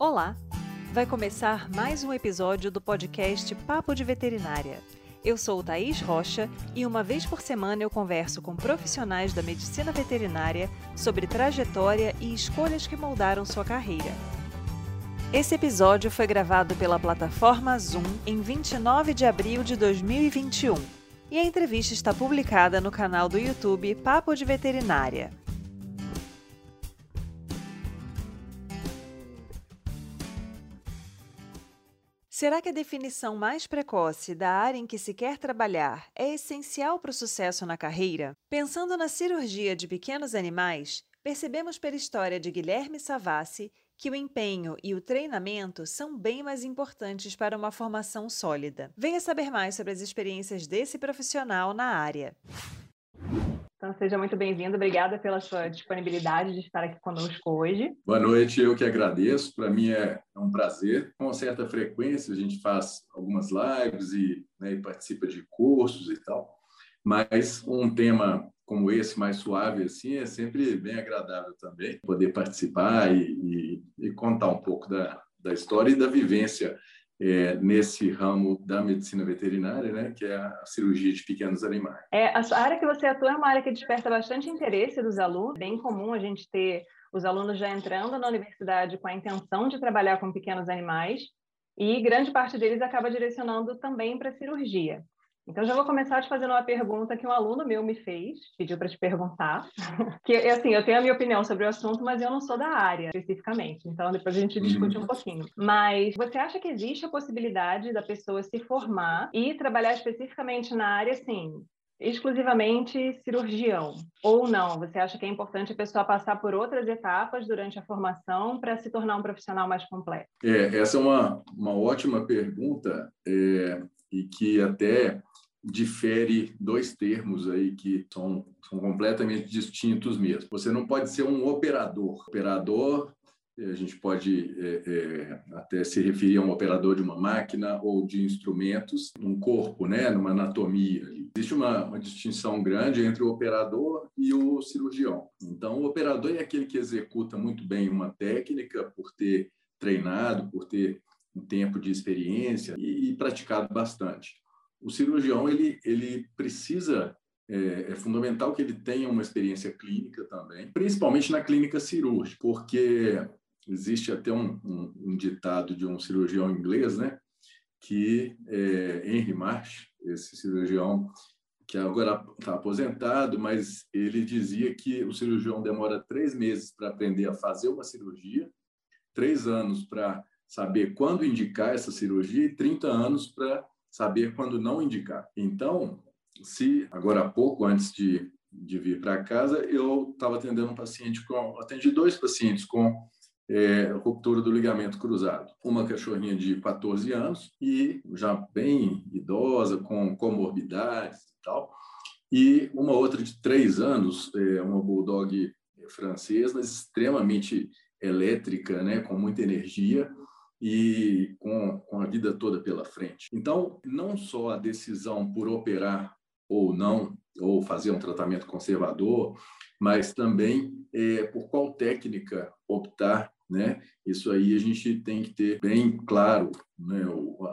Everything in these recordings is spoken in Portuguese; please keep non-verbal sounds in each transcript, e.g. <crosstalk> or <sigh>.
Olá! Vai começar mais um episódio do podcast Papo de Veterinária. Eu sou Thaís Rocha e uma vez por semana eu converso com profissionais da medicina veterinária sobre trajetória e escolhas que moldaram sua carreira. Esse episódio foi gravado pela plataforma Zoom em 29 de abril de 2021 e a entrevista está publicada no canal do YouTube Papo de Veterinária. Será que a definição mais precoce da área em que se quer trabalhar é essencial para o sucesso na carreira? Pensando na cirurgia de pequenos animais, percebemos pela história de Guilherme Savassi que o empenho e o treinamento são bem mais importantes para uma formação sólida. Venha saber mais sobre as experiências desse profissional na área. Então, seja muito bem-vindo. Obrigada pela sua disponibilidade de estar aqui conosco hoje. Boa noite, eu que agradeço. Para mim é um prazer. Com certa frequência, a gente faz algumas lives e, né, e participa de cursos e tal. Mas um tema como esse, mais suave assim, é sempre bem agradável também poder participar e, e, e contar um pouco da, da história e da vivência é, nesse ramo da medicina veterinária, né, que é a cirurgia de pequenos animais. É, a área que você atua é uma área que desperta bastante interesse dos alunos. Bem comum a gente ter os alunos já entrando na universidade com a intenção de trabalhar com pequenos animais e grande parte deles acaba direcionando também para cirurgia. Então, já vou começar te fazendo uma pergunta que um aluno meu me fez, pediu para te perguntar. <laughs> Que, assim, eu tenho a minha opinião sobre o assunto, mas eu não sou da área especificamente. Então, depois a gente discute um uhum. pouquinho. Mas você acha que existe a possibilidade da pessoa se formar e trabalhar especificamente na área, assim, exclusivamente cirurgião? Ou não? Você acha que é importante a pessoa passar por outras etapas durante a formação para se tornar um profissional mais completo? É, essa é uma, uma ótima pergunta é, e que até difere dois termos aí que são, são completamente distintos mesmo. Você não pode ser um operador. Operador, a gente pode é, é, até se referir a um operador de uma máquina ou de instrumentos, num corpo, né, numa anatomia. Existe uma, uma distinção grande entre o operador e o cirurgião. Então, o operador é aquele que executa muito bem uma técnica por ter treinado, por ter um tempo de experiência e, e praticado bastante o cirurgião ele, ele precisa é, é, fundamental que ele tenha uma experiência clínica também, principalmente na clínica cirúrgica, porque existe até um, um, um ditado de um cirurgião inglês, né, que é, Henry Marsh, esse cirurgião que agora está aposentado, mas ele dizia que o cirurgião demora três meses para aprender a fazer uma cirurgia, três anos para saber quando indicar essa cirurgia e 30 anos para saber quando não indicar. Então, se agora há pouco, antes de, de vir para casa, eu estava atendendo um paciente com. Atendi dois pacientes com é, ruptura do ligamento cruzado. Uma cachorrinha de 14 anos e já bem idosa, com comorbidades e tal. E uma outra de 3 anos, é, uma bulldog francesa, extremamente elétrica, né, com muita energia e com, com a vida toda pela frente. Então, não só a decisão por operar ou não, ou fazer um tratamento conservador, mas também é, por qual técnica optar, né? Isso aí a gente tem que ter bem claro, né?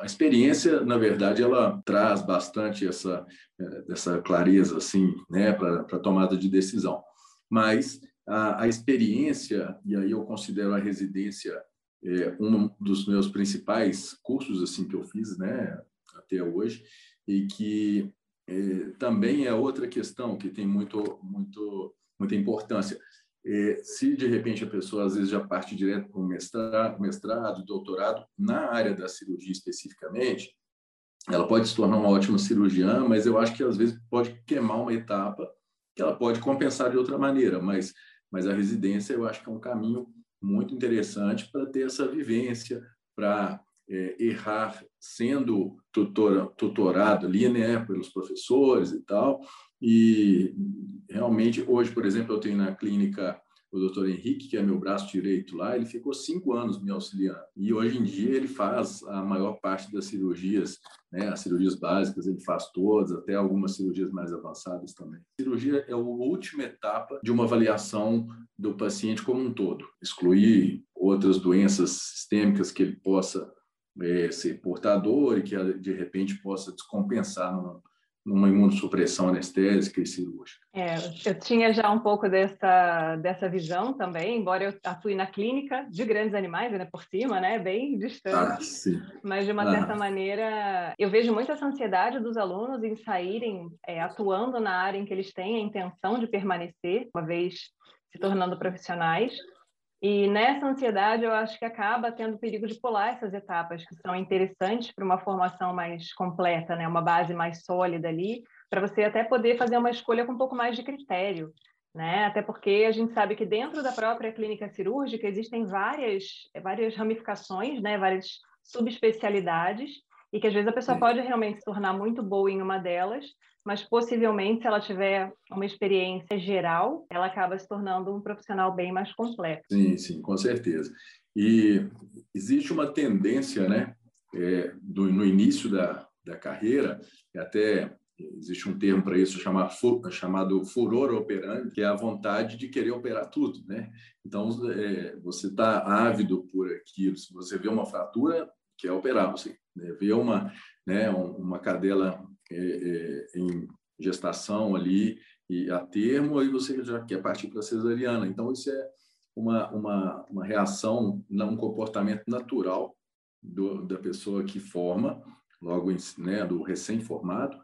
A experiência, na verdade, ela traz bastante essa é, essa clareza, assim, né? Para a tomada de decisão. Mas a, a experiência, e aí eu considero a residência é, um dos meus principais cursos assim que eu fiz, né, até hoje, e que é, também é outra questão que tem muito, muito, muita importância. É, se de repente a pessoa às vezes já parte direto para um mestrado, mestrado, doutorado na área da cirurgia especificamente, ela pode se tornar uma ótima cirurgiã, mas eu acho que às vezes pode queimar uma etapa que ela pode compensar de outra maneira, mas mas a residência eu acho que é um caminho muito interessante para ter essa vivência, para é, errar sendo tutor, tutorado ali, né, pelos professores e tal. E realmente, hoje, por exemplo, eu tenho na clínica o doutor Henrique, que é meu braço direito lá, ele ficou cinco anos me auxiliando. E hoje em dia ele faz a maior parte das cirurgias, né, as cirurgias básicas, ele faz todas, até algumas cirurgias mais avançadas também. A cirurgia é a última etapa de uma avaliação do paciente como um todo. Excluir outras doenças sistêmicas que ele possa é, ser portador e que de repente possa descompensar numa imunossupressão anestésica e cirúrgica. É, eu tinha já um pouco dessa, dessa visão também, embora eu atue na clínica de grandes animais, né, por cima, né, bem distante. Ah. Mas, de uma ah. certa maneira, eu vejo muita ansiedade dos alunos em saírem é, atuando na área em que eles têm a intenção de permanecer, uma vez se tornando profissionais, e nessa ansiedade, eu acho que acaba tendo perigo de pular essas etapas que são interessantes para uma formação mais completa, né? uma base mais sólida ali, para você até poder fazer uma escolha com um pouco mais de critério. Né? Até porque a gente sabe que dentro da própria clínica cirúrgica existem várias, várias ramificações, né? várias subespecialidades, e que às vezes a pessoa pode realmente se tornar muito boa em uma delas, mas possivelmente, se ela tiver uma experiência geral, ela acaba se tornando um profissional bem mais completo. Sim, sim, com certeza. E existe uma tendência, né, é, do, no início da, da carreira, até existe um termo para isso chamado, chamado furor operandi, que é a vontade de querer operar tudo, né? Então, é, você está ávido por aquilo. Se você vê uma fratura, quer operar. Você né, vê uma, né, uma cadela é, é, em gestação ali e a termo, aí você já quer partir para a cesariana. Então, isso é uma, uma, uma reação, um comportamento natural do, da pessoa que forma, logo né, do recém-formado.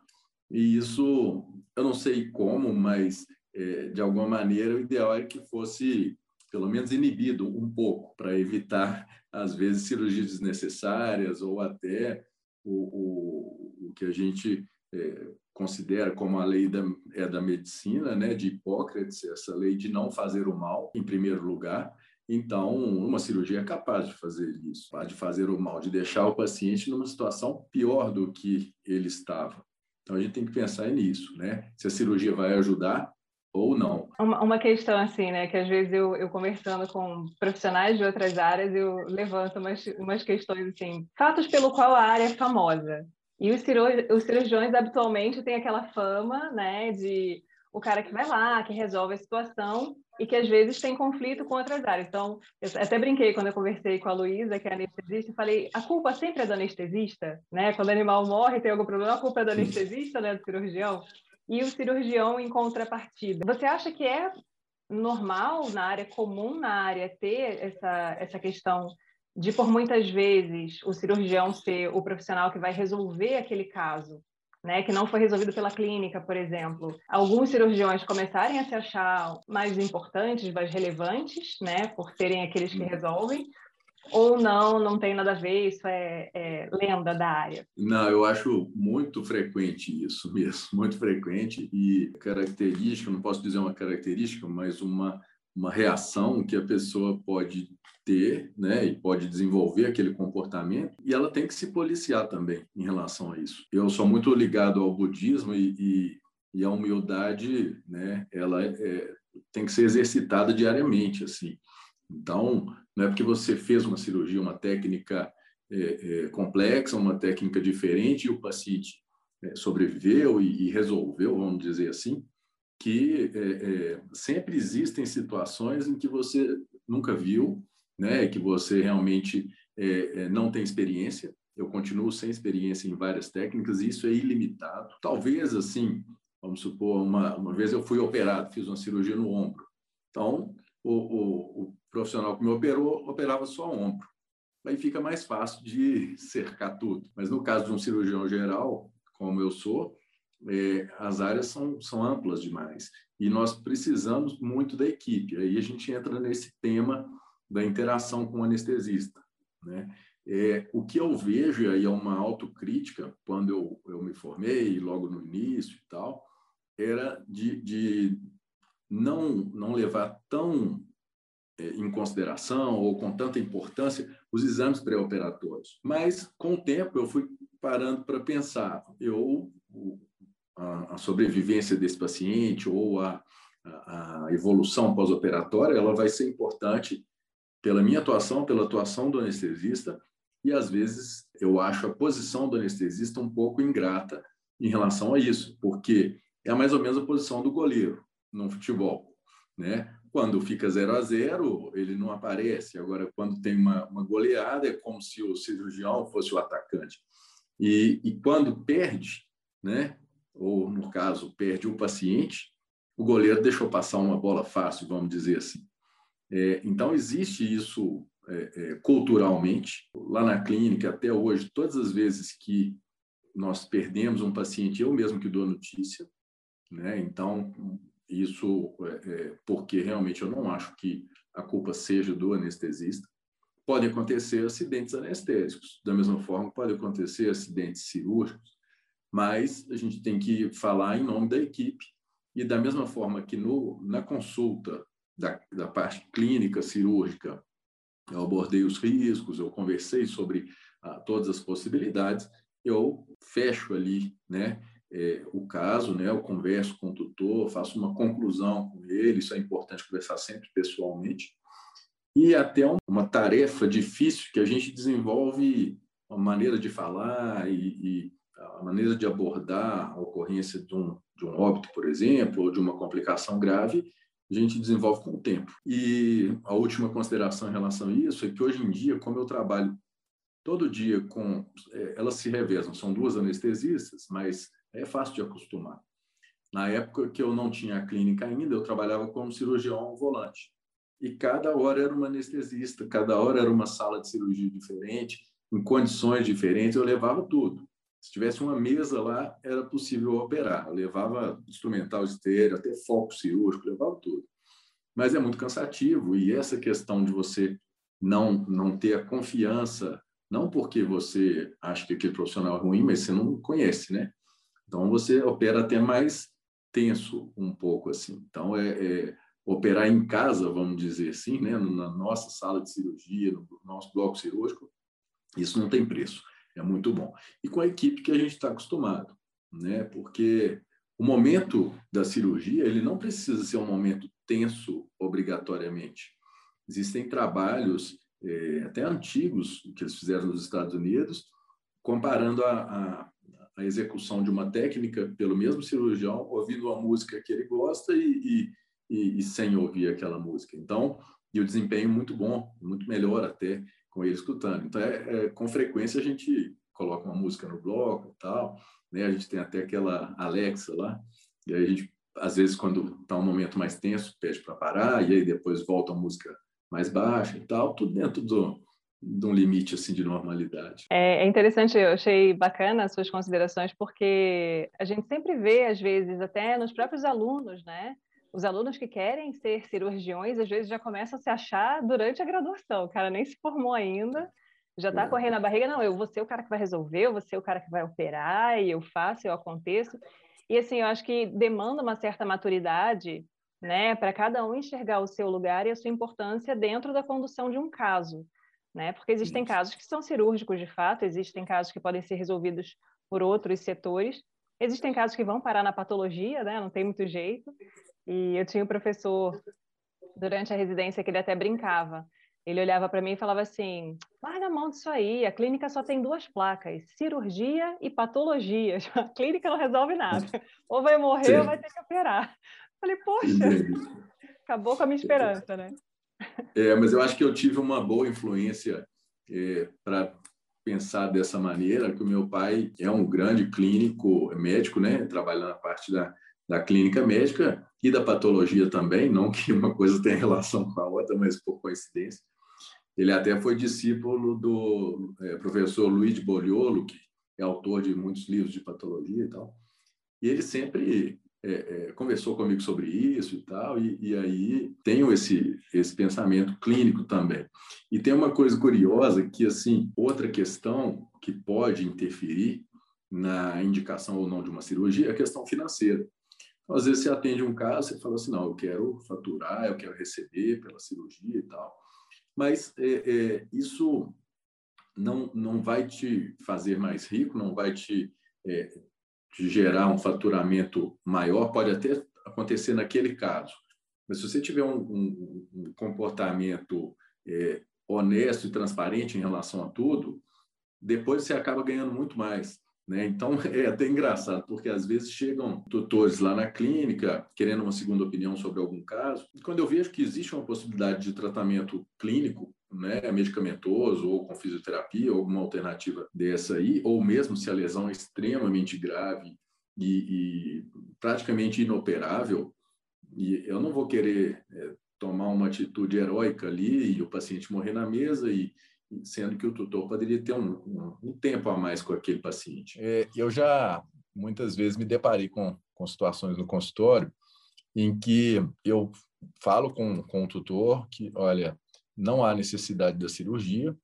E isso, eu não sei como, mas é, de alguma maneira o ideal é que fosse pelo menos inibido um pouco para evitar às vezes cirurgias desnecessárias ou até o, o, o que a gente é, considera como a lei da, é da medicina, né, de Hipócrates, essa lei de não fazer o mal, em primeiro lugar. Então, uma cirurgia é capaz de fazer isso, de fazer o mal, de deixar o paciente numa situação pior do que ele estava. Então, a gente tem que pensar nisso, né? Se a cirurgia vai ajudar ou não. Uma, uma questão assim, né, que às vezes eu, eu conversando com profissionais de outras áreas, eu levanto umas, umas questões assim, fatos pelo qual a área é famosa. E os, os cirurgiões habitualmente têm aquela fama, né, de o cara que vai lá, que resolve a situação e que às vezes tem conflito com outras áreas. Então, eu até brinquei quando eu conversei com a Luísa, que é anestesista, falei, a culpa sempre é do anestesista, né? Quando o animal morre, tem algum problema, a culpa é do anestesista, né, do cirurgião. E o cirurgião em contrapartida. Você acha que é normal na área comum na área ter essa essa questão de por muitas vezes o cirurgião ser o profissional que vai resolver aquele caso, né, que não foi resolvido pela clínica, por exemplo. Alguns cirurgiões começarem a se achar mais importantes, mais relevantes, né, por serem aqueles que resolvem, ou não, não tem nada a ver, isso é, é, lenda da área? Não, eu acho muito frequente isso <laughs> mesmo, muito frequente e característica, não posso dizer uma característica, mas uma, uma reação que a pessoa pode ter, né, e pode desenvolver aquele comportamento, e ela tem que se policiar também em relação a isso. Eu sou muito ligado ao budismo e, e, e a humildade, né, ela é, tem que ser exercitada diariamente, assim. Então, não é porque você fez uma cirurgia, uma técnica é, é, complexa, uma técnica diferente, e o paciente é, sobreviveu e, e, resolveu, vamos dizer assim, que é, é, sempre existem situações em que você nunca viu né, que você realmente é, é, não tem experiência. Eu continuo sem experiência em várias técnicas e isso é ilimitado. Talvez, assim, vamos supor, uma, uma vez eu fui operado, fiz uma cirurgia no ombro. Então, o, o, o profissional que me operou, operava só o ombro. Aí fica mais fácil de <laughs> cercar tudo. Mas no caso de um cirurgião geral, como eu sou, é, as áreas são, são amplas demais. E nós precisamos muito da equipe. Aí a gente entra nesse tema da interação com o anestesista. Né? É, o que eu vejo, e aí é uma autocrítica, quando eu, eu me formei, logo no início e tal, era de, de não, não levar tão é, em consideração ou com tanta importância os exames pré-operatórios. Mas, com o tempo, eu fui parando para pensar, eu, a, a sobrevivência desse paciente ou a, a, a evolução pós-operatória, ela vai ser importante pela minha atuação, pela atuação do anestesista, e às vezes eu acho a posição do anestesista um pouco ingrata em relação a isso, porque é mais ou menos a posição do goleiro no futebol, né? Quando fica 0 a 0 ele não aparece. Agora, quando tem uma, uma goleada, é como se o cirurgião fosse o atacante. E, e quando perde, né? ou no caso, perde o paciente, o goleiro deixou passar uma bola fácil, vamos dizer assim. É, então, existe isso é, é, culturalmente. Lá na clínica, até hoje, todas as vezes que nós perdemos um paciente, eu mesmo que dou notícia, né? Então, isso é, é, porque realmente eu não acho que a culpa seja do anestesista. Pode acontecer acidentes anestésicos, da mesma forma pode acontecer acidentes cirúrgicos, mas a gente tem que falar em nome da equipe e da mesma forma que no, na consulta da, da parte clínica cirúrgica. Eu abordei os riscos, eu conversei sobre ah, todas as possibilidades, eu fecho ali, né, é, o caso, né, eu converso com o tutor, faço uma conclusão com ele, isso é importante conversar sempre pessoalmente, e até uma tarefa difícil que a gente desenvolve uma maneira de falar e, e a maneira de abordar a ocorrência de um, de um óbito, por exemplo, ou de uma complicação grave, a gente desenvolve com o tempo. E a última consideração em relação a isso é que hoje em dia, como eu trabalho todo dia com. É, elas se revezam, são duas anestesistas, mas é fácil de acostumar. Na época que eu não tinha a clínica ainda, eu trabalhava como cirurgião volante. E cada hora era uma anestesista, cada hora era uma sala de cirurgia diferente, em condições diferentes, eu levava tudo. Se tivesse uma mesa lá, era possível operar. Eu levava instrumental estéreo, até foco cirúrgico, levava tudo. Mas é muito cansativo e essa questão de você não não ter a confiança, não porque você acha que aquele profissional é ruim, mas você não conhece, né? Então, você opera até mais tenso um pouco, assim. Então, é, é operar em casa, vamos dizer assim, né? na nossa sala de cirurgia, no nosso bloco cirúrgico, isso não tem preço. É muito bom. E com a equipe que a gente está acostumado, né? Porque o momento da cirurgia, ele não precisa ser um momento tenso obrigatoriamente. Existem trabalhos é, até antigos que eles fizeram nos Estados Unidos, comparando a, a, a execução de uma técnica pelo mesmo cirurgião, ouvindo uma música que ele gosta e, e, e, sem ouvir aquela música. Então, e o desempenho muito bom, muito melhor até com ele escutando. Então, é, é, com frequência a gente coloca uma música no bloco tal, né? A gente tem até aquela Alexa lá, e aí a gente, às vezes, quando está um momento mais tenso, pede para parar, e aí depois volta a música mais baixa e tal, tudo dentro do, de um limite assim de normalidade. É, é, interessante, eu achei bacana as suas considerações, porque a gente sempre vê, às vezes, até nos próprios alunos, né? Os alunos que querem ser cirurgiões, às vezes já começam a se achar durante a graduação. O cara nem se formou ainda, já está correndo a barriga. Não, eu vou ser o cara que vai resolver, eu vou ser o cara que vai operar, e eu faço, eu aconteço. E assim, eu acho que demanda uma certa maturidade, né, para cada um enxergar o seu lugar e a sua importância dentro da condução de um caso né? Porque existem casos que são cirúrgicos de fato, existem casos que podem ser resolvidos por outros setores, existem casos que vão parar na patologia, né? Não tem muito jeito. E eu tinha um professor durante a residência que ele até brincava. Ele olhava para mim e falava assim: larga a mão disso aí, a clínica só tem duas placas, cirurgia e patologia. <laughs> A clínica não resolve nada. Ou vai morrer Sim. ou vai ter que operar. Falei, poxa, acabou com a minha esperança, né? É, mas eu acho que eu tive uma boa influência é, para pensar dessa maneira, que o meu pai é um grande clínico médico, né? Trabalha na parte da, da clínica médica e da patologia também, não que uma coisa tenha relação com a outra, mas por coincidência. Ele até foi discípulo do é, professor Luiz Boliolo, que é autor de muitos livros de patologia e tal. E ele sempre é, é, conversou comigo sobre isso e tal, e, e, aí tenho esse, esse pensamento clínico também. E tem uma coisa curiosa que, assim, outra questão que pode interferir na indicação ou não de uma cirurgia é a questão financeira. Então, às vezes você atende um caso, você fala assim, não, eu quero faturar, eu quero receber pela cirurgia e tal. Mas é, é, isso não, não vai te fazer mais rico, não vai te é, de gerar um faturamento maior, pode até acontecer naquele caso. Mas se você tiver um, um, um comportamento é, honesto e transparente em relação a tudo, depois você acaba ganhando muito mais. Né? Então, <laughs> é até engraçado, porque às vezes chegam tutores lá na clínica querendo uma segunda opinião sobre algum caso. E quando eu vejo que existe uma possibilidade de tratamento clínico, né, medicamentoso ou com fisioterapia, ou alguma alternativa dessa aí, ou mesmo se a lesão é extremamente grave e, e praticamente inoperável, e eu não vou querer é, tomar uma atitude heróica ali e o paciente morrer na mesa e, sendo que o tutor poderia ter um, um, um tempo a mais com aquele paciente. É, eu já muitas vezes me deparei com, com situações no consultório em que eu falo com, com o tutor que, olha, não há necessidade da cirurgia,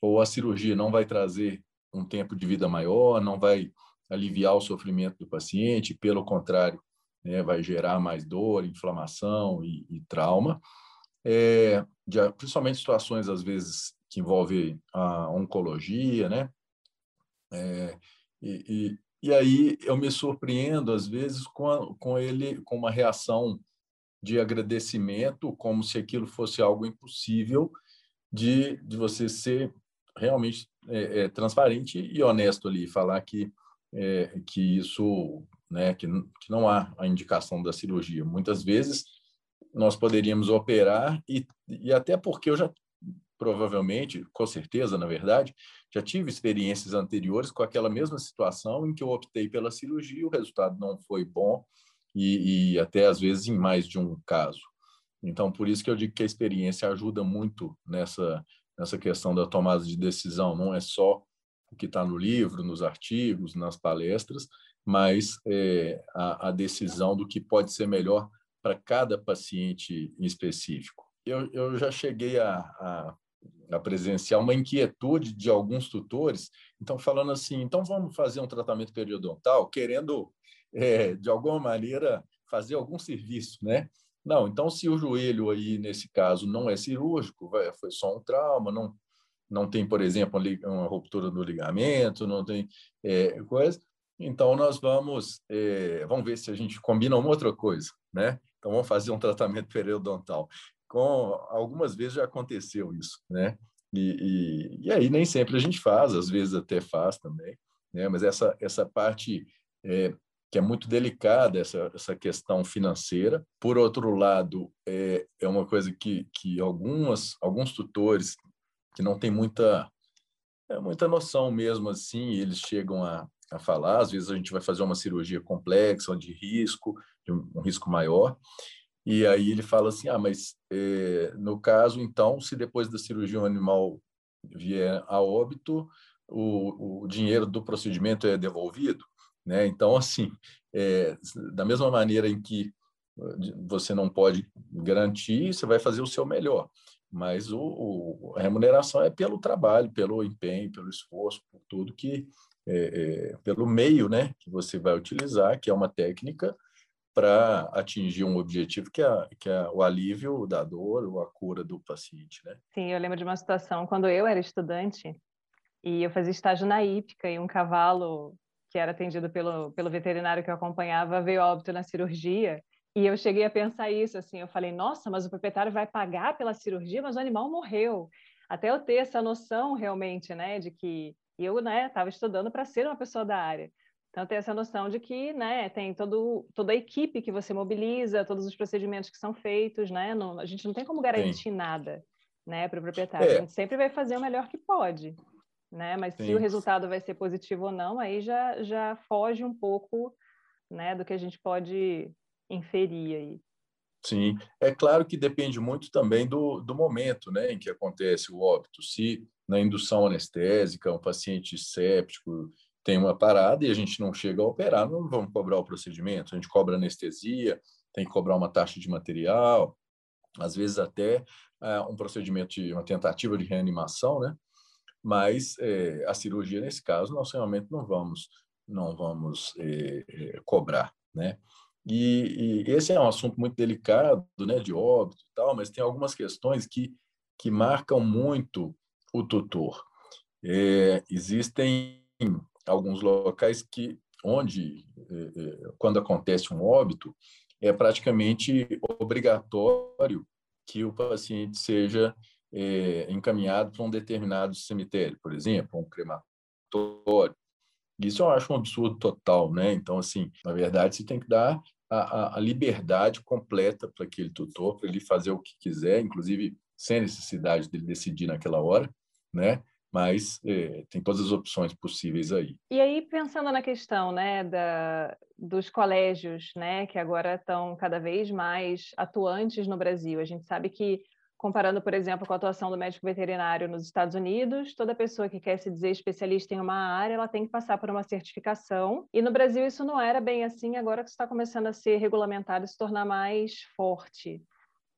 ou a cirurgia não vai trazer um tempo de vida maior, não vai aliviar o sofrimento do paciente, pelo contrário, né, vai gerar mais dor, inflamação e, e trauma. É, de, principalmente situações, às vezes, que envolvem a oncologia, né? É, e, e, e, aí eu me surpreendo, às vezes, com, a, com ele, com uma reação de agradecimento, como se aquilo fosse algo impossível de, de você ser realmente é, é, transparente e honesto ali, falar que, é, que isso né, que, que não há a indicação da cirurgia. Muitas vezes nós poderíamos operar e, e até porque eu já provavelmente, com certeza, na verdade, já tive experiências anteriores com aquela mesma situação em que eu optei pela cirurgia, o resultado não foi bom e, e até às vezes em mais de um caso. Então, por isso que eu digo que a experiência ajuda muito nessa nessa questão da tomada de decisão. Não é só o que está no livro, nos artigos, nas palestras, mas é, a, a, decisão do que pode ser melhor para cada paciente em específico. Eu, eu já cheguei a, a, a, presenciar uma inquietude de alguns tutores, então falando assim, então vamos fazer um tratamento periodontal, querendo é, de alguma maneira fazer algum serviço, né? Não, então se o joelho aí nesse caso não é cirúrgico, foi só um trauma, não não tem, por exemplo, uma ruptura do ligamento, não tem é, coisa, então, nós vamos, é, vamos ver se a gente combina uma outra coisa, né? Então, vamos fazer um tratamento periodontal. Com, algumas vezes já aconteceu isso, né? E, e, e, aí nem sempre a gente faz, às vezes até faz também, né? Mas essa, essa parte é, que é muito delicada, essa, essa questão financeira. Por outro lado, é, é uma coisa que, que algumas, alguns tutores que não têm muita, é, muita noção mesmo assim, eles chegam a, a falar. Às vezes a gente vai fazer uma cirurgia complexa, de risco, de um, um risco maior. E aí ele fala assim: ah, mas é, no caso, então, se depois da cirurgia um animal vier a óbito, o, o dinheiro do procedimento é devolvido, né? Então, assim, é, da mesma maneira em que você não pode garantir, você vai fazer o seu melhor. Mas o, o, a remuneração é pelo trabalho, pelo empenho, pelo esforço, por tudo que é, é, pelo meio né, que você vai utilizar, que é uma técnica para atingir um objetivo que é, que é o alívio da dor ou a cura do paciente. Né? Sim, eu lembro de uma situação quando eu era estudante e eu fazia estágio na hípica e um cavalo que era atendido pelo, pelo veterinário que eu acompanhava veio óbito na cirurgia e eu cheguei a pensar isso, assim, eu falei, nossa, mas o proprietário vai pagar pela cirurgia, mas o animal morreu. Até eu ter essa noção realmente, né, de que eu, né, estava estudando para ser uma pessoa da área. Então, tem essa noção de que, né, tem todo, toda a equipe que você mobiliza, todos os procedimentos que são feitos, né? Não, a gente não tem como garantir nada, né, para o proprietário. É. A gente sempre vai fazer o melhor que pode, né? Mas Sim. se o resultado vai ser positivo ou não, aí já, já foge um pouco, né, do que a gente pode inferir aí. Sim, é claro que depende muito também do, do momento né, em que acontece o óbito. Se na indução anestésica, um paciente séptico tem uma parada e a gente não chega a operar, não vamos cobrar o procedimento, a gente cobra anestesia, tem que cobrar uma taxa de material, às vezes até é, um procedimento de uma tentativa de reanimação, né? Mas é, a cirurgia nesse caso nós realmente não vamos não vamos é, é cobrar, né? E, e, esse é um assunto muito delicado, né, de óbito e tal, mas tem algumas questões que que marcam muito o tutor. É, existem alguns locais que onde é, é, quando acontece um óbito é praticamente obrigatório que o paciente seja é, encaminhado para um determinado cemitério, por exemplo, um crematório. Isso eu acho um absurdo total, né? Então, assim, na verdade, você tem que dar a, a liberdade completa para aquele tutor, para ele fazer o que quiser, inclusive sem necessidade dele decidir naquela hora, né? Mas é, tem todas as opções possíveis aí. E aí, pensando na questão né, da, dos colégios, né, que agora estão cada vez mais atuantes no Brasil, a gente sabe que comparando, por exemplo, com a atuação do médico veterinário nos Estados Unidos, toda pessoa que quer se dizer especialista em uma área, ela tem que passar por uma certificação. E no Brasil isso não era bem assim, agora que está começando a ser regulamentado e se tornar mais forte.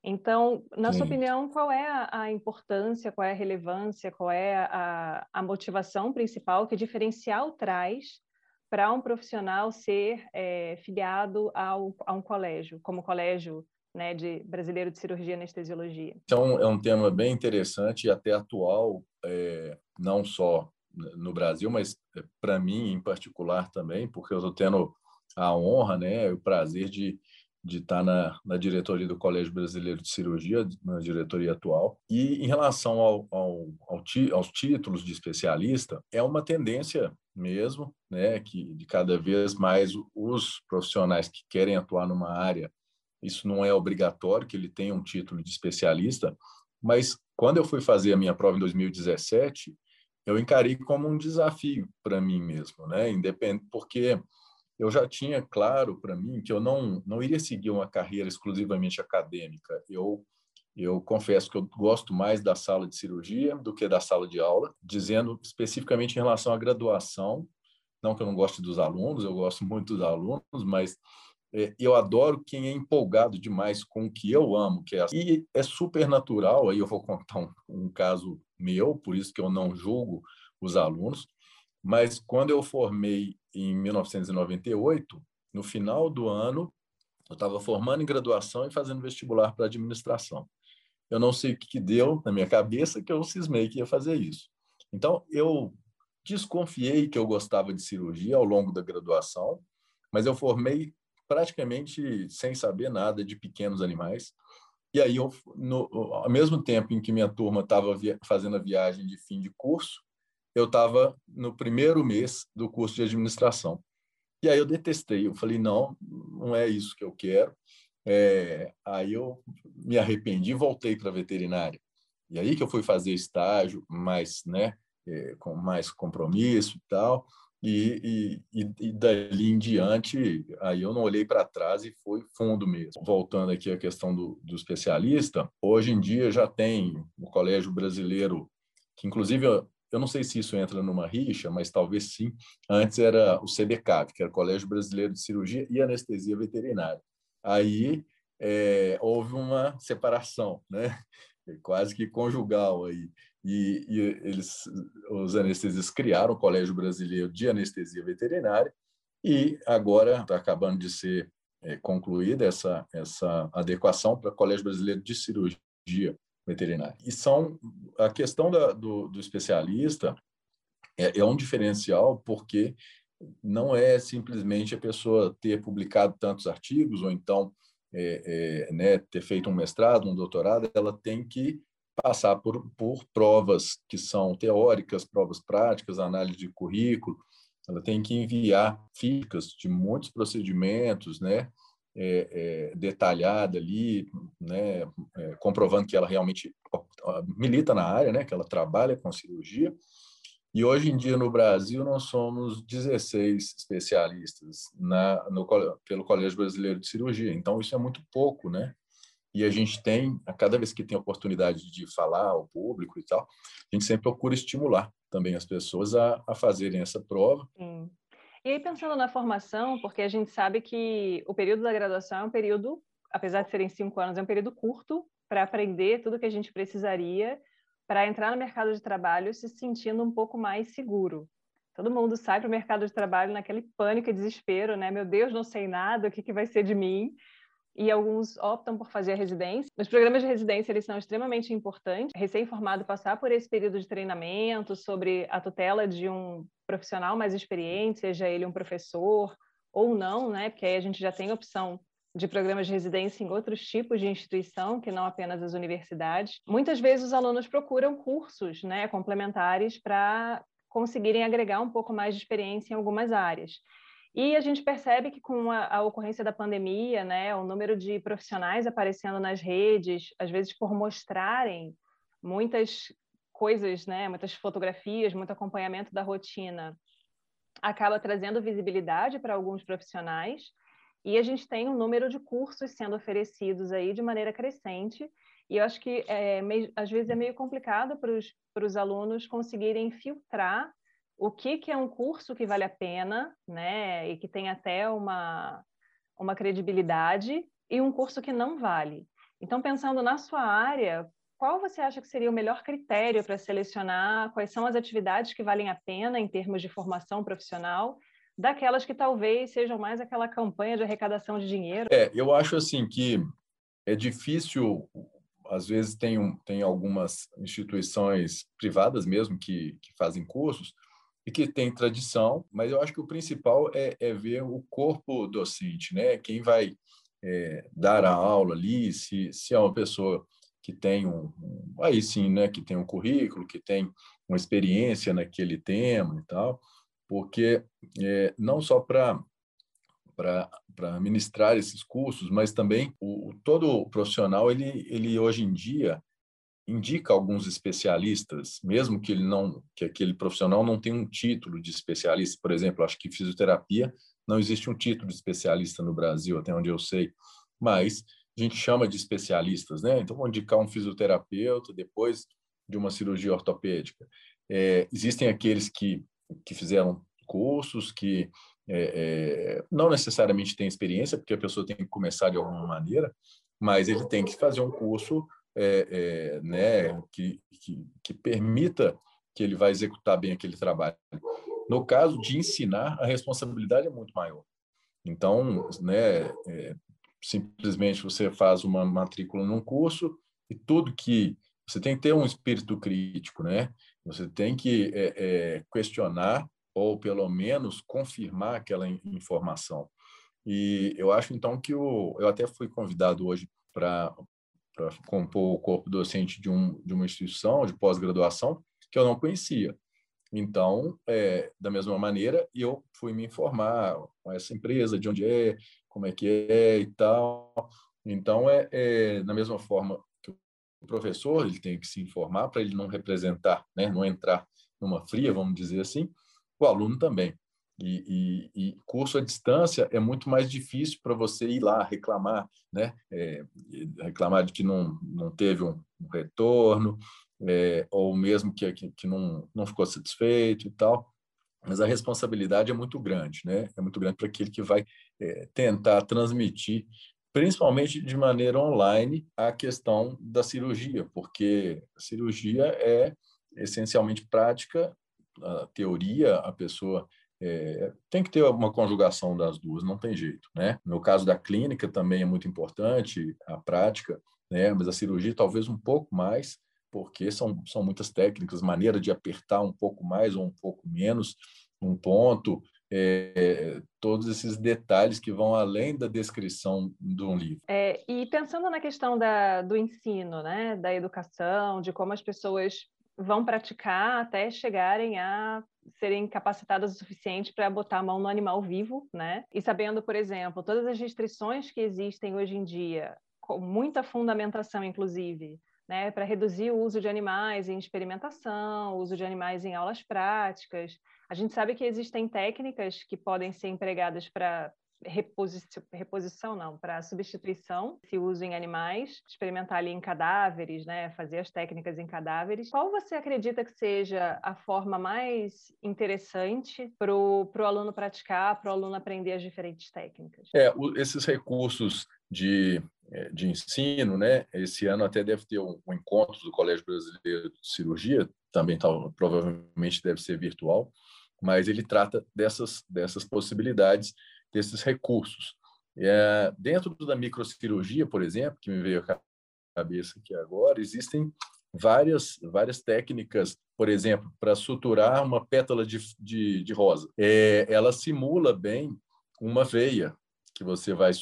Então, na Sim. sua opinião, qual é a, a, importância, qual é a relevância, qual é a, a motivação principal que diferencial traz para um profissional ser é, filiado ao, a um colégio, como colégio né, de brasileiro de cirurgia e anestesiologia. Então, é um tema bem interessante e até atual, é, não só no Brasil, mas é, para mim em particular também, porque eu estou tendo a honra, né, o prazer de, de estar tá na, na diretoria do Colégio Brasileiro de Cirurgia, na diretoria atual. E em relação ao, ao, ao aos títulos de especialista, é uma tendência mesmo, né, que de cada vez mais os profissionais que querem atuar numa área isso não é obrigatório que ele tenha um título de especialista, mas quando eu fui fazer a minha prova em 2017, eu encarei como um desafio para mim mesmo, né? Independente, porque eu já tinha claro para mim que eu não não iria seguir uma carreira exclusivamente acadêmica. Eu eu confesso que eu gosto mais da sala de cirurgia do que da sala de aula, dizendo especificamente em relação à graduação, não que eu não goste dos alunos, eu gosto muito dos alunos, mas é, eu adoro quem é empolgado demais com o que eu amo, que é e é super natural. Aí eu vou contar um, um caso meu, por isso que eu não julgo os alunos. Mas quando eu formei em 1998, no final do ano, eu estava formando em graduação e fazendo vestibular para administração. Eu não sei o que deu na minha cabeça que eu cismei que ia fazer isso. Então, eu desconfiei que eu gostava de cirurgia ao longo da graduação, mas eu formei praticamente sem saber nada de pequenos animais. E aí, eu, no, ao mesmo tempo em que minha turma estava fazendo a viagem de fim de curso, eu estava no primeiro mês do curso de administração. E aí eu detestei, eu falei, não, não é isso que eu quero. É, aí eu me arrependi e voltei para a veterinária. E aí que eu fui fazer estágio, mais, né, é, com mais compromisso e tal. E, e, e, dali em diante, aí eu não olhei para trás e foi fundo mesmo. Voltando aqui à questão do, do, especialista, hoje em dia já tem o Colégio Brasileiro, que inclusive eu não sei se isso entra numa rixa, mas talvez sim. Antes era o CBCAV, que era o Colégio Brasileiro de Cirurgia e Anestesia Veterinária. Aí é, houve uma separação, né? quase que conjugal aí e, e eles, os anestesistas criaram o Colégio Brasileiro de Anestesia Veterinária e agora está acabando de ser é, concluída essa, essa adequação para o Colégio Brasileiro de Cirurgia Veterinária. E são a questão da, do, do especialista é, é um diferencial porque não é simplesmente a pessoa ter publicado tantos artigos ou então é, é, né, ter feito um mestrado, um doutorado, ela tem que passar por, por provas que são teóricas, provas práticas, análise de currículo, ela tem que enviar fichas de muitos procedimentos, né, é, é, detalhada ali, né, é, comprovando que ela realmente milita na área, né, que ela trabalha com cirurgia. E hoje em dia no Brasil nós somos 16 especialistas na, no, pelo Colégio Brasileiro de Cirurgia. Então isso é muito pouco, né? e a gente tem, a cada vez que tem oportunidade de falar ao público e tal, a gente sempre procura estimular também as pessoas a, a fazerem essa prova. Sim. E aí, pensando na formação, porque a gente sabe que o período da graduação é um período, apesar de serem cinco anos, é um período curto para aprender tudo que a gente precisaria para entrar no mercado de trabalho se sentindo um pouco mais seguro. Todo mundo sai para o mercado de trabalho naquele pânico e desespero, né? Meu Deus, não sei nada, o que, que vai ser de mim? e alguns optam por fazer a residência. Os programas de residência eles são extremamente importantes. Recém-formado passar por esse período de treinamento sobre a tutela de um profissional mais experiente, seja ele um professor ou não, né? Porque aí a gente já tem opção de programas de residência em outros tipos de instituição, que não apenas as universidades. Muitas vezes os alunos procuram cursos, né, complementares para conseguirem agregar um pouco mais de experiência em algumas áreas. E a gente percebe que com a, a, ocorrência da pandemia, né, o número de profissionais aparecendo nas redes, às vezes por mostrarem muitas coisas, né, muitas fotografias, muito acompanhamento da rotina, acaba trazendo visibilidade para alguns profissionais. E a gente tem um número de cursos sendo oferecidos aí de maneira crescente. E eu acho que é, às vezes é meio complicado para os alunos conseguirem filtrar o que, que é um curso que vale a pena, né, e que tem até uma, uma credibilidade, e um curso que não vale. Então, pensando na sua área, qual você acha que seria o melhor critério para selecionar quais são as atividades que valem a pena em termos de formação profissional, daquelas que talvez sejam mais aquela campanha de arrecadação de dinheiro? É, eu acho assim que é difícil às vezes tem, um, tem algumas instituições privadas mesmo que, que fazem cursos, e que tem tradição, mas eu acho que o principal é, é ver o corpo docente, né? Quem vai é, dar a aula ali, se, se é uma pessoa que tem um, um, aí sim, né? Que tem um currículo, que tem uma experiência naquele tema e tal, porque é, não só para para ministrar esses cursos, mas também o, todo profissional ele, ele hoje em dia indica alguns especialistas, mesmo que ele não, que aquele profissional não tenha um título de especialista, por exemplo, acho que fisioterapia não existe um título de especialista no Brasil, até onde eu sei, mas a gente chama de especialistas, né? Então, vou indicar um fisioterapeuta depois de uma cirurgia ortopédica. É, existem aqueles que, que fizeram cursos, que é, é, não necessariamente têm experiência, porque a pessoa tem que começar de alguma maneira, mas ele tem que fazer um curso é, é, né, que, que, que, permita que ele vai executar bem aquele trabalho. No caso de ensinar, a responsabilidade é muito maior. Então, né, é, simplesmente você faz uma matrícula num curso e tudo que você tem que ter um espírito crítico, né? Você tem que é, é, questionar ou pelo menos confirmar aquela informação. E eu acho então que o, eu até fui convidado hoje para compor o corpo docente de, um, de uma instituição de pós-graduação que eu não conhecia. Então, é, da mesma maneira, eu fui me informar com essa empresa, de onde é, como é que é e tal. Então, é, é da mesma forma que o professor ele tem que se informar para ele não representar, né, não entrar numa fria, vamos dizer assim, o aluno também. E, e, e, curso à distância é muito mais difícil para você ir lá reclamar, né? É, reclamar de que não, não teve um, um retorno, é, ou mesmo que, que, que, não, não ficou satisfeito e tal. Mas a responsabilidade é muito grande, né? É muito grande para aquele que vai é, tentar transmitir, principalmente de maneira online, a questão da cirurgia, porque a cirurgia é essencialmente prática, a teoria, a pessoa é, tem que ter uma conjugação das duas, não tem jeito, né? No caso da clínica também é muito importante a prática, né? Mas a cirurgia talvez um pouco mais, porque são, são muitas técnicas, maneira de apertar um pouco mais ou um pouco menos um ponto, é, todos esses detalhes que vão além da descrição de um livro. É, e pensando na questão da, do ensino, né, da educação, de como as pessoas vão praticar até chegarem a serem capacitadas o suficiente para botar a mão no animal vivo, né? E sabendo, por exemplo, todas as restrições que existem hoje em dia, com muita fundamentação, inclusive, né, para reduzir o uso de animais em experimentação, o uso de animais em aulas práticas. A gente sabe que existem técnicas que podem ser empregadas para reposição, reposição não, para substituição, se uso em animais, experimentar ali em cadáveres, né, fazer as técnicas em cadáveres. Qual você acredita que seja a forma mais interessante para o aluno praticar, para o aluno aprender as diferentes técnicas? É, esses recursos de, é, de ensino, né? Esse ano até deve ter um, um encontro do Colégio Brasileiro de Cirurgia, também tá, provavelmente deve ser virtual, mas ele trata dessas, dessas possibilidades desses recursos. É, dentro da microcirurgia, por exemplo, que me veio à cabeça aqui agora, existem várias, várias técnicas, por exemplo, para suturar uma pétala de, de, de rosa. É, ela simula bem uma veia que você vai,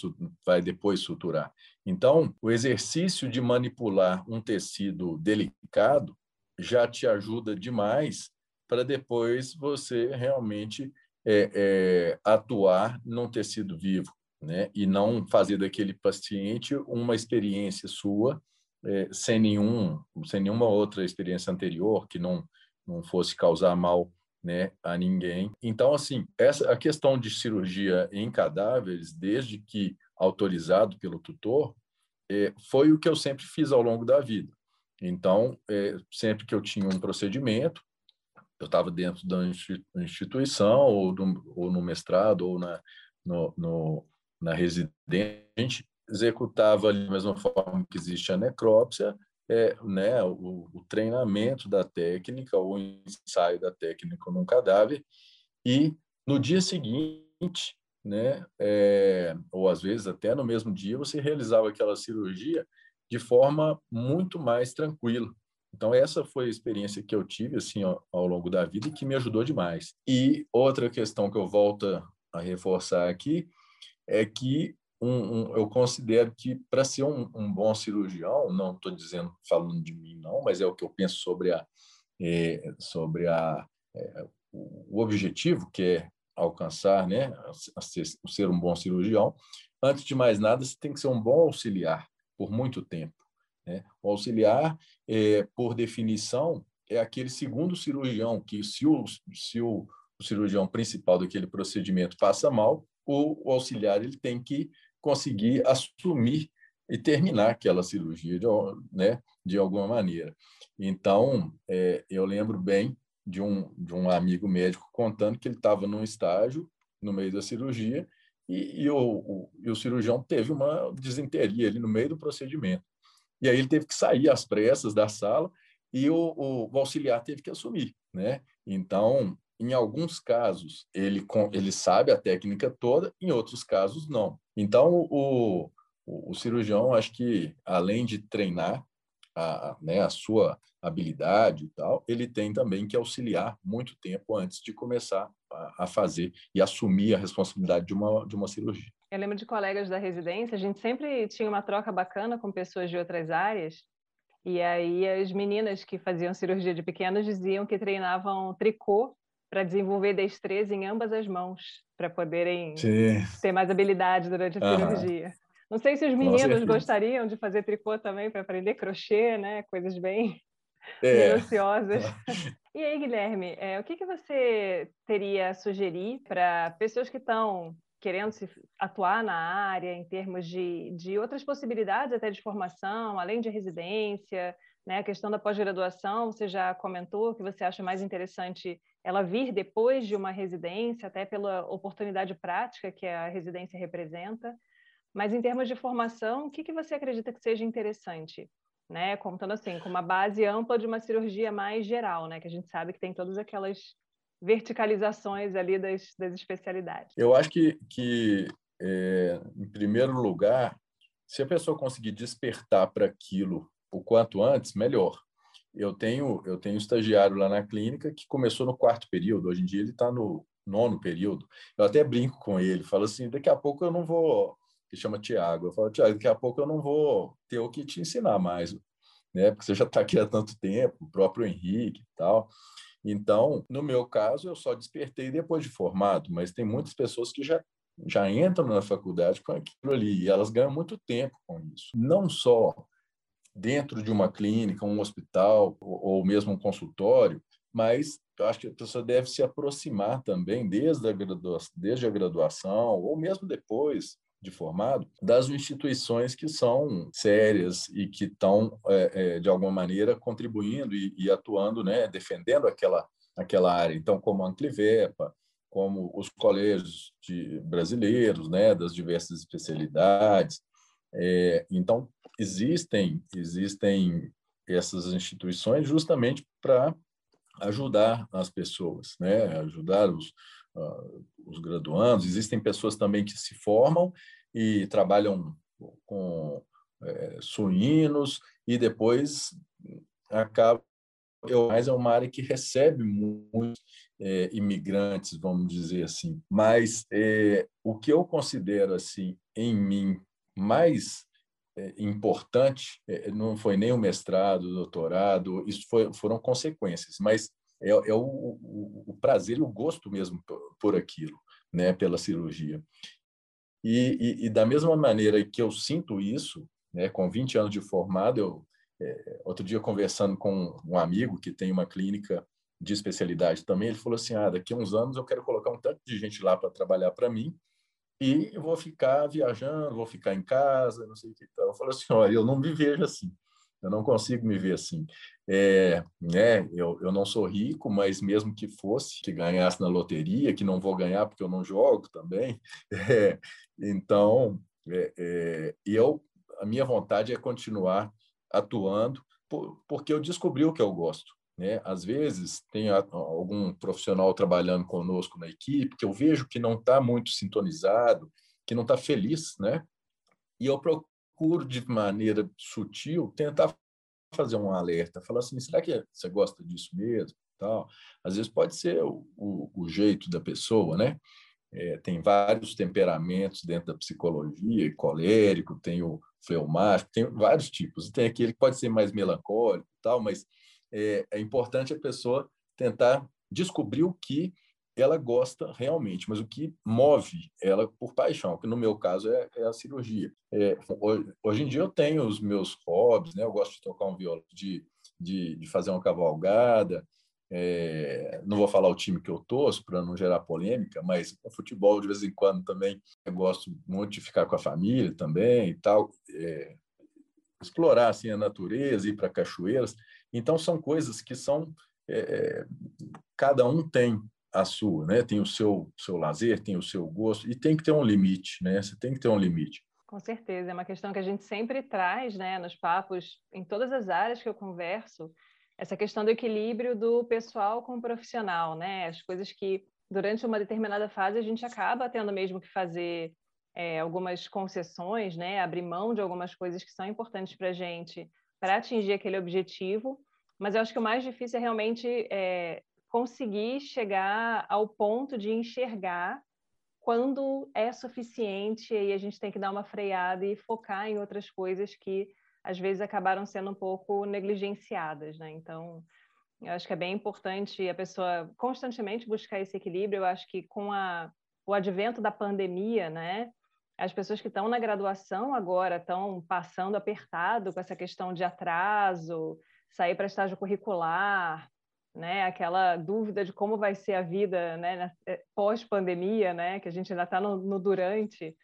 vai depois suturar. Então, o exercício de manipular um tecido delicado já te ajuda demais para depois você realmente é, é, atuar num tecido vivo, né? E não fazer daquele paciente uma experiência sua é, sem nenhum, sem nenhuma outra experiência anterior que não não fosse causar mal né, a ninguém. Então, assim, essa a questão de cirurgia em cadáveres, desde que autorizado pelo tutor, é, foi o que eu sempre fiz ao longo da vida. Então, é, sempre que eu tinha um procedimento, eu estava dentro da instituição, ou, ou no mestrado, ou na, no, no, na residente, executava da mesma forma que existe a necrópsia, é, né, o, o, treinamento da técnica, o ensaio da técnica num cadáver, e no dia seguinte, né, é, ou às vezes até no mesmo dia, você realizava aquela cirurgia de forma muito mais tranquila. Então essa foi a experiência que eu tive assim ao, ao longo da vida e que me ajudou demais. E outra questão que eu volto a reforçar aqui é que um, um, eu considero que para ser um, um, bom cirurgião, não estou dizendo falando de mim não, mas é o que eu penso sobre a é, sobre a é, o objetivo que é alcançar, né, ser, ser um bom cirurgião. Antes de mais nada, você tem que ser um bom auxiliar por muito tempo. Né? O auxiliar, é, por definição, é aquele segundo cirurgião que, se o, se o, o cirurgião principal daquele procedimento passa mal, o, o auxiliar ele tem que conseguir assumir e terminar aquela cirurgia de, né, de alguma maneira. Então, é, eu lembro bem de um, de um amigo médico contando que ele estava num estágio no meio da cirurgia e, e, o, o, e o cirurgião teve uma desinteria ali no meio do procedimento. E aí ele teve que sair às pressas da sala e o, o, auxiliar teve que assumir, né? Então, em alguns casos, ele, ele sabe a técnica toda, em outros casos, não. Então, o, o, o cirurgião, acho que, além de treinar a, né, a sua habilidade e tal, ele tem também que auxiliar muito tempo antes de começar a, a fazer e assumir a responsabilidade de uma, de uma cirurgia. Eu lembro de colegas da residência, a gente sempre tinha uma troca bacana com pessoas de outras áreas, e aí as meninas que faziam cirurgia de pequenos diziam que treinavam tricô para desenvolver destreza em ambas as mãos, para poderem Sim. ter mais habilidade durante a cirurgia. Não sei se os meninos gostariam de fazer tricô também para aprender crochê, né? Coisas bem é. minuciosas. <laughs> E aí, Guilherme, é, o que, que você teria a sugerir para pessoas que estão querendo se atuar na área em termos de, de outras possibilidades até de formação, além de residência, né? A questão da pós-graduação, você já comentou que você acha mais interessante ela vir depois de uma residência, até pela oportunidade prática que a residência representa. Mas em termos de formação, o que, que você acredita que seja interessante? Né? Contando assim, com uma base ampla de uma cirurgia mais geral, né? Que a gente sabe que tem todas aquelas verticalizações ali das, das especialidades. Eu acho que, que é, em primeiro lugar, se a pessoa conseguir despertar para aquilo o quanto antes, melhor. Eu tenho eu tenho um estagiário lá na clínica que começou no quarto período, hoje em dia ele está no nono período. Eu até brinco com ele, falo assim, daqui a pouco eu não vou, que chama Tiago, eu falo, Tiago, daqui a pouco eu não vou ter o que te ensinar mais, né? Porque você já está aqui há tanto tempo, o próprio Henrique e tal. Então, no meu caso, eu só despertei depois de formado, mas tem muitas pessoas que já já entram na faculdade com aquilo ali e elas ganham muito tempo com isso. Não só dentro de uma clínica, um hospital ou mesmo um consultório, mas eu acho que a pessoa deve se aproximar também desde a graduação, desde a graduação ou mesmo depois de formado das instituições que são sérias e que estão é, é, de alguma maneira contribuindo e, e, atuando, né, defendendo aquela aquela área. Então, como a Anclivepa, como os colégios de brasileiros, né, das diversas especialidades. É, então, existem existem essas instituições justamente para ajudar as pessoas, né? Ajudar os, uh, os graduandos. Existem pessoas também que se formam e trabalham com é, suínos e depois acaba eu mais é uma área que recebe muitos é, imigrantes, vamos dizer assim. Mas é, o que eu considero assim em mim mais é, importante, é, não foi nem o mestrado, o doutorado, isso foi, foram consequências, mas é, é o, o, o, prazer e o gosto mesmo por, aquilo, né, pela cirurgia. E, e, e, da mesma maneira que eu sinto isso, né, com 20 anos de formado, eu, é, outro dia conversando com um amigo que tem uma clínica de especialidade também, ele falou assim, ah, daqui a uns anos eu quero colocar um tanto de gente lá para trabalhar para mim, e eu vou ficar viajando, vou ficar em casa, não sei o que. Então, eu falei assim, olha, eu não me vejo assim. Eu não consigo me ver assim. É, né, eu, eu não sou rico, mas mesmo que fosse, que ganhasse na loteria, que não vou ganhar porque eu não jogo também. <laughs> É, então, é, é, eu, a minha vontade é continuar atuando, por, porque eu descobri o que eu gosto. Né? Às vezes, tem algum profissional trabalhando conosco na equipe que eu vejo que não está muito sintonizado, que não está feliz, né? E eu procuro, de maneira sutil, tentar fazer um alerta, falar assim, será que você gosta disso mesmo? Tal. Às vezes pode ser o, o, o jeito da pessoa, né? É, tem vários temperamentos dentro da psicologia, colérico, tem o fleumático, tem vários tipos. Tem aquele que pode ser mais melancólico, tal, mas é, é importante a pessoa tentar descobrir o que ela gosta realmente, mas o que move ela por paixão, que no meu caso é, é a cirurgia. É, hoje, em dia eu tenho os meus hobbies, né? Eu gosto de tocar um violão, de, de, de fazer uma cavalgada. É, não vou falar o time que eu torço para não gerar polêmica, mas futebol de vez em quando também eu gosto muito de ficar com a família também e tal. É, explorar assim a natureza, ir para cachoeiras. Então são coisas que são é, cada um tem a sua, né? Tem o seu seu lazer, tem o seu gosto e tem que ter um limite, né? Você tem que ter um limite. Com certeza, é uma questão que a gente sempre traz, né, nos papos, em todas as áreas que eu converso, essa questão do equilíbrio do pessoal com o profissional, né? As coisas que durante uma determinada fase a gente acaba tendo mesmo que fazer é, algumas concessões, né? Abrir mão de algumas coisas que são importantes para a gente para atingir aquele objetivo. Mas eu acho que o mais difícil é realmente é, conseguir chegar ao ponto de enxergar quando é suficiente e a gente tem que dar uma freada e focar em outras coisas que às vezes acabaram sendo um pouco negligenciadas, né? Então, eu acho que é bem importante a pessoa constantemente buscar esse equilíbrio. Eu acho que com a, o advento da pandemia, né? As pessoas que estão na graduação agora estão passando apertado com essa questão de atraso, sair para estágio curricular, né? Aquela dúvida de como vai ser a vida, né? Eh, pós-pandemia, né? Que a gente ainda está no, no, durante,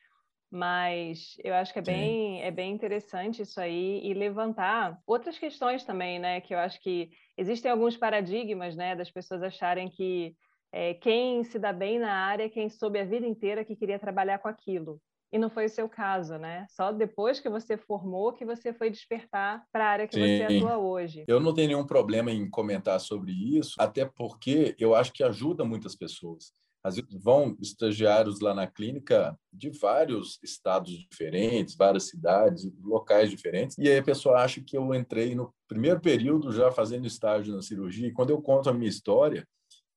mas eu acho que é bem, é bem interessante isso aí e levantar outras questões também, né? Que eu acho que existem alguns paradigmas, né? Das pessoas acharem que é, quem se dá bem na área é quem soube a vida inteira que queria trabalhar com aquilo e não foi o seu caso, né? Só depois que você formou que você foi despertar para a área que Sim. você atua hoje. Eu não tenho nenhum problema em comentar sobre isso, até porque eu acho que ajuda muitas pessoas. Às vezes vão estagiários lá na clínica de vários estados diferentes, várias cidades, locais diferentes, e aí a pessoa acha que eu entrei no primeiro período já fazendo estágio na cirurgia, e quando eu conto a minha história,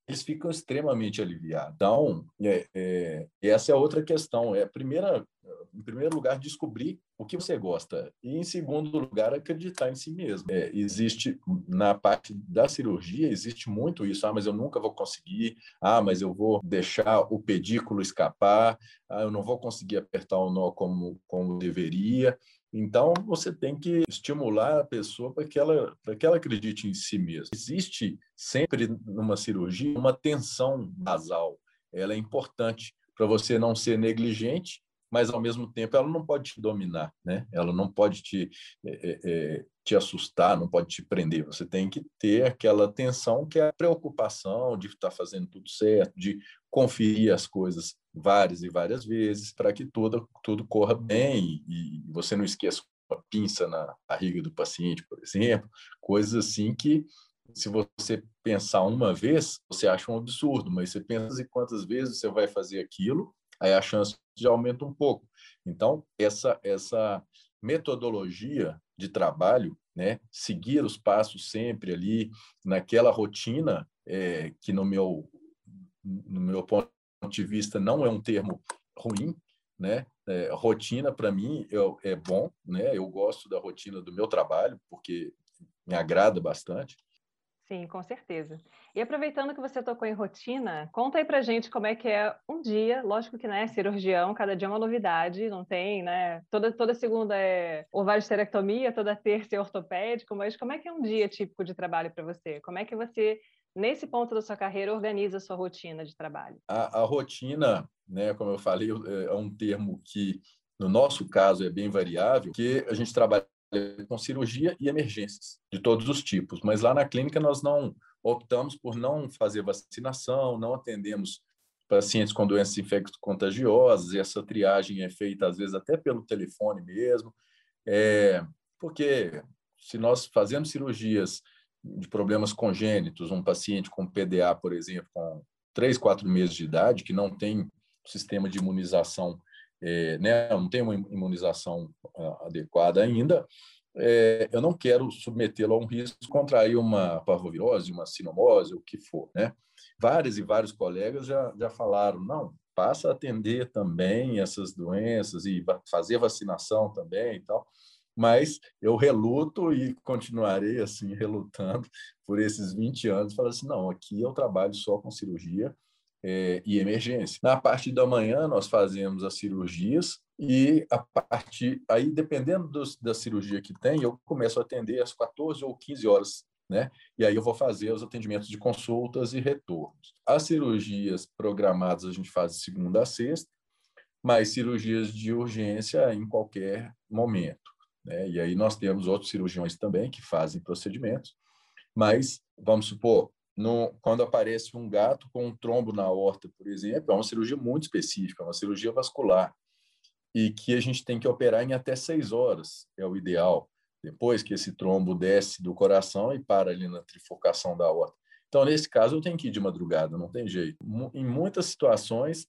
eles ficam extremamente aliviados. Então, é, é, essa é outra questão. É, primeira, em primeiro lugar, descobrir o que você gosta. E, em segundo lugar, acreditar em si mesmo. É, existe, na parte da cirurgia, existe muito isso. Ah, mas eu nunca vou conseguir. Ah, mas eu vou deixar o pedículo escapar. Ah, eu não vou conseguir apertar o nó como, como deveria. Então, você tem que estimular a pessoa para que, ela, para que ela acredite em si mesma. Existe sempre numa cirurgia uma tensão basal. Ela é importante para você não ser negligente, mas ao mesmo tempo ela não pode te dominar, né? Ela não pode te, é, é, te assustar, não pode te prender. Você tem que ter aquela tensão que é a preocupação de estar fazendo tudo certo, de conferir as coisas várias e várias vezes para que tudo, tudo corra bem e, e você não esqueça uma pinça na barriga do paciente, por exemplo, coisas assim que se você pensar uma vez, você acha um absurdo, mas você pensa em quantas vezes você vai fazer aquilo, aí a chance já aumenta um pouco. Então, essa, essa metodologia de trabalho, né, seguir os passos sempre ali naquela rotina, é, que no meu, no meu ponto de vista não é um termo ruim, né? É, rotina para mim eu, é bom, né? Eu gosto da rotina do meu trabalho porque me agrada bastante. Sim, com certeza. E aproveitando que você tocou em rotina, conta aí pra gente como é que é um dia, lógico que né, cirurgião, cada dia é uma novidade, não tem, né? Toda, toda segunda é ovariosterectomia, toda terça é ortopédico, mas como é que é um dia típico de trabalho para você? Como é que você, nesse ponto da sua carreira, organiza a sua rotina de trabalho? A, a rotina, né, como eu falei, é um termo que, no nosso caso, é bem variável, que a gente trabalha com cirurgia e emergências de todos os tipos, mas lá na clínica nós não optamos por não fazer vacinação, não atendemos pacientes com doenças infecto-contagiosas, e essa triagem é feita às vezes até pelo telefone mesmo, é, porque se nós fazemos cirurgias de problemas congênitos, um paciente com PDA, por exemplo, com 3, 4 meses de idade, que não tem sistema de imunização é, né, não tem uma imunização uh, adequada ainda, é, eu não quero submetê-lo a um risco de contrair uma parvovirose, uma sinomose, o que for. Né? Vários e vários colegas já, já falaram, não, passa a atender também essas doenças e fazer vacinação também e tal, mas eu reluto e continuarei assim relutando por esses 20 anos, falando assim, não, aqui eu trabalho só com cirurgia, é, e emergência. Na parte da manhã, nós fazemos as cirurgias e a partir aí, dependendo da cirurgia que tem, eu começo a atender às 14 ou 15 horas, né? E aí eu vou fazer os atendimentos de consultas e retornos. As cirurgias programadas a gente faz de segunda a sexta, mas cirurgias de urgência em qualquer momento, né? E aí nós temos outros cirurgiões também que fazem procedimentos, mas vamos supor, no, quando aparece um gato com um trombo na horta, por exemplo, é uma cirurgia muito específica, uma cirurgia vascular, e que a gente tem que operar em até seis horas, é o ideal, depois que esse trombo desce do coração e para ali na trifocação da horta. Então, nesse caso, eu tenho que ir de madrugada, não tem jeito. Em muitas situações,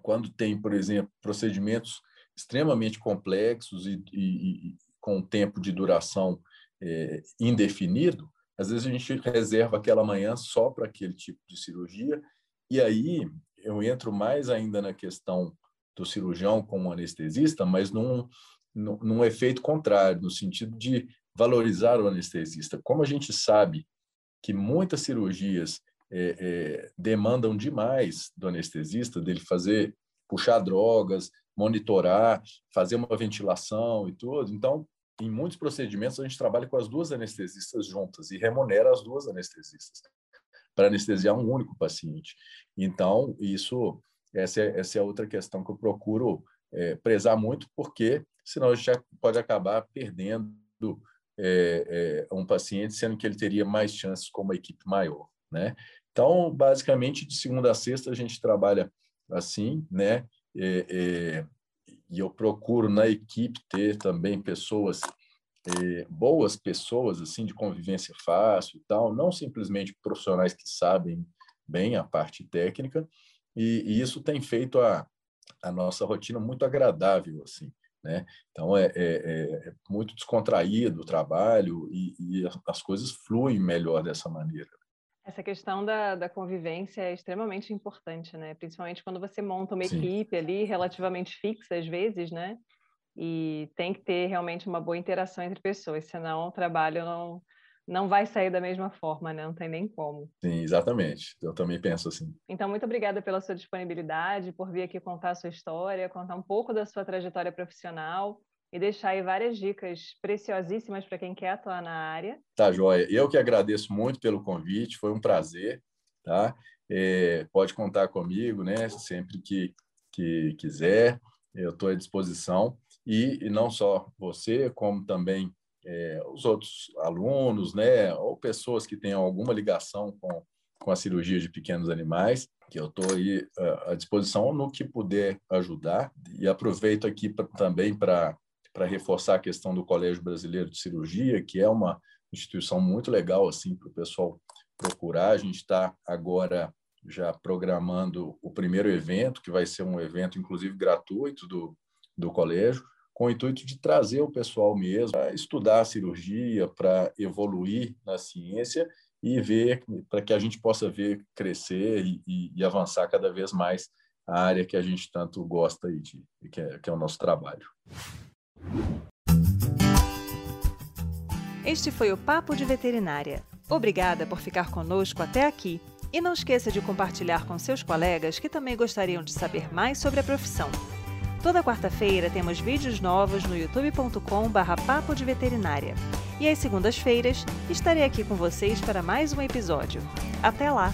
quando tem, por exemplo, procedimentos extremamente complexos e, e, e com tempo de duração é, indefinido, às vezes a gente reserva aquela manhã só para aquele tipo de cirurgia, e aí eu entro mais ainda na questão do cirurgião como anestesista, mas num, num, num efeito contrário, no sentido de valorizar o anestesista. Como a gente sabe que muitas cirurgias é, é, demandam demais do anestesista, dele fazer, puxar drogas, monitorar, fazer uma ventilação e tudo. Então, em muitos procedimentos, a gente trabalha com as duas anestesistas juntas e remunera as duas anestesistas para anestesiar um único paciente. Então, isso, essa é, essa é outra questão que eu procuro é, prezar muito, porque senão a gente pode acabar perdendo é, é, um paciente, sendo que ele teria mais chances com uma equipe maior, né? Então, basicamente, de segunda a sexta, a gente trabalha assim, né? É, é e eu procuro na equipe ter também pessoas eh, boas pessoas assim de convivência fácil e tal, não simplesmente profissionais que sabem bem a parte técnica e, e isso tem feito a, a nossa rotina muito agradável assim, né? Então é, é, é muito descontraído o trabalho e, e as coisas fluem melhor dessa maneira. Essa questão da, da convivência é extremamente importante, né? Principalmente quando você monta uma Sim. equipe ali relativamente fixa, às vezes, né? E tem que ter realmente uma boa interação entre pessoas, senão o trabalho não, não vai sair da mesma forma, né? Não tem nem como. Sim, exatamente. Eu também penso assim. Então, muito obrigada pela sua disponibilidade, por vir aqui contar a sua história, contar um pouco da sua trajetória profissional e deixar aí várias dicas preciosíssimas para quem quer atuar na área. Tá, joia. Eu que agradeço muito pelo convite, foi um prazer, tá? É, pode contar comigo, né? Sempre que, que quiser, eu estou à disposição. E, e, não só você, como também é, os outros alunos, né? Ou pessoas que tenham alguma ligação com, com a cirurgia de pequenos animais, que eu estou aí à disposição no que puder ajudar. E aproveito aqui pra, também para para reforçar a questão do Colégio Brasileiro de Cirurgia, que é uma instituição muito legal assim para o pessoal procurar. A gente está agora já programando o primeiro evento, que vai ser um evento inclusive gratuito do, do colégio, com o intuito de trazer o pessoal mesmo para estudar a cirurgia, para evoluir na ciência e ver para que a gente possa ver crescer e, e, e, avançar cada vez mais a área que a gente tanto gosta de que é, que é o nosso trabalho. Este foi o Papo de Veterinária. Obrigada por ficar conosco até aqui. E não esqueça de compartilhar com seus colegas que também gostariam de saber mais sobre a profissão. Toda quarta-feira temos vídeos novos no youtube.com/barra Papo de Veterinária. E às segundas-feiras estarei aqui com vocês para mais um episódio. Até lá!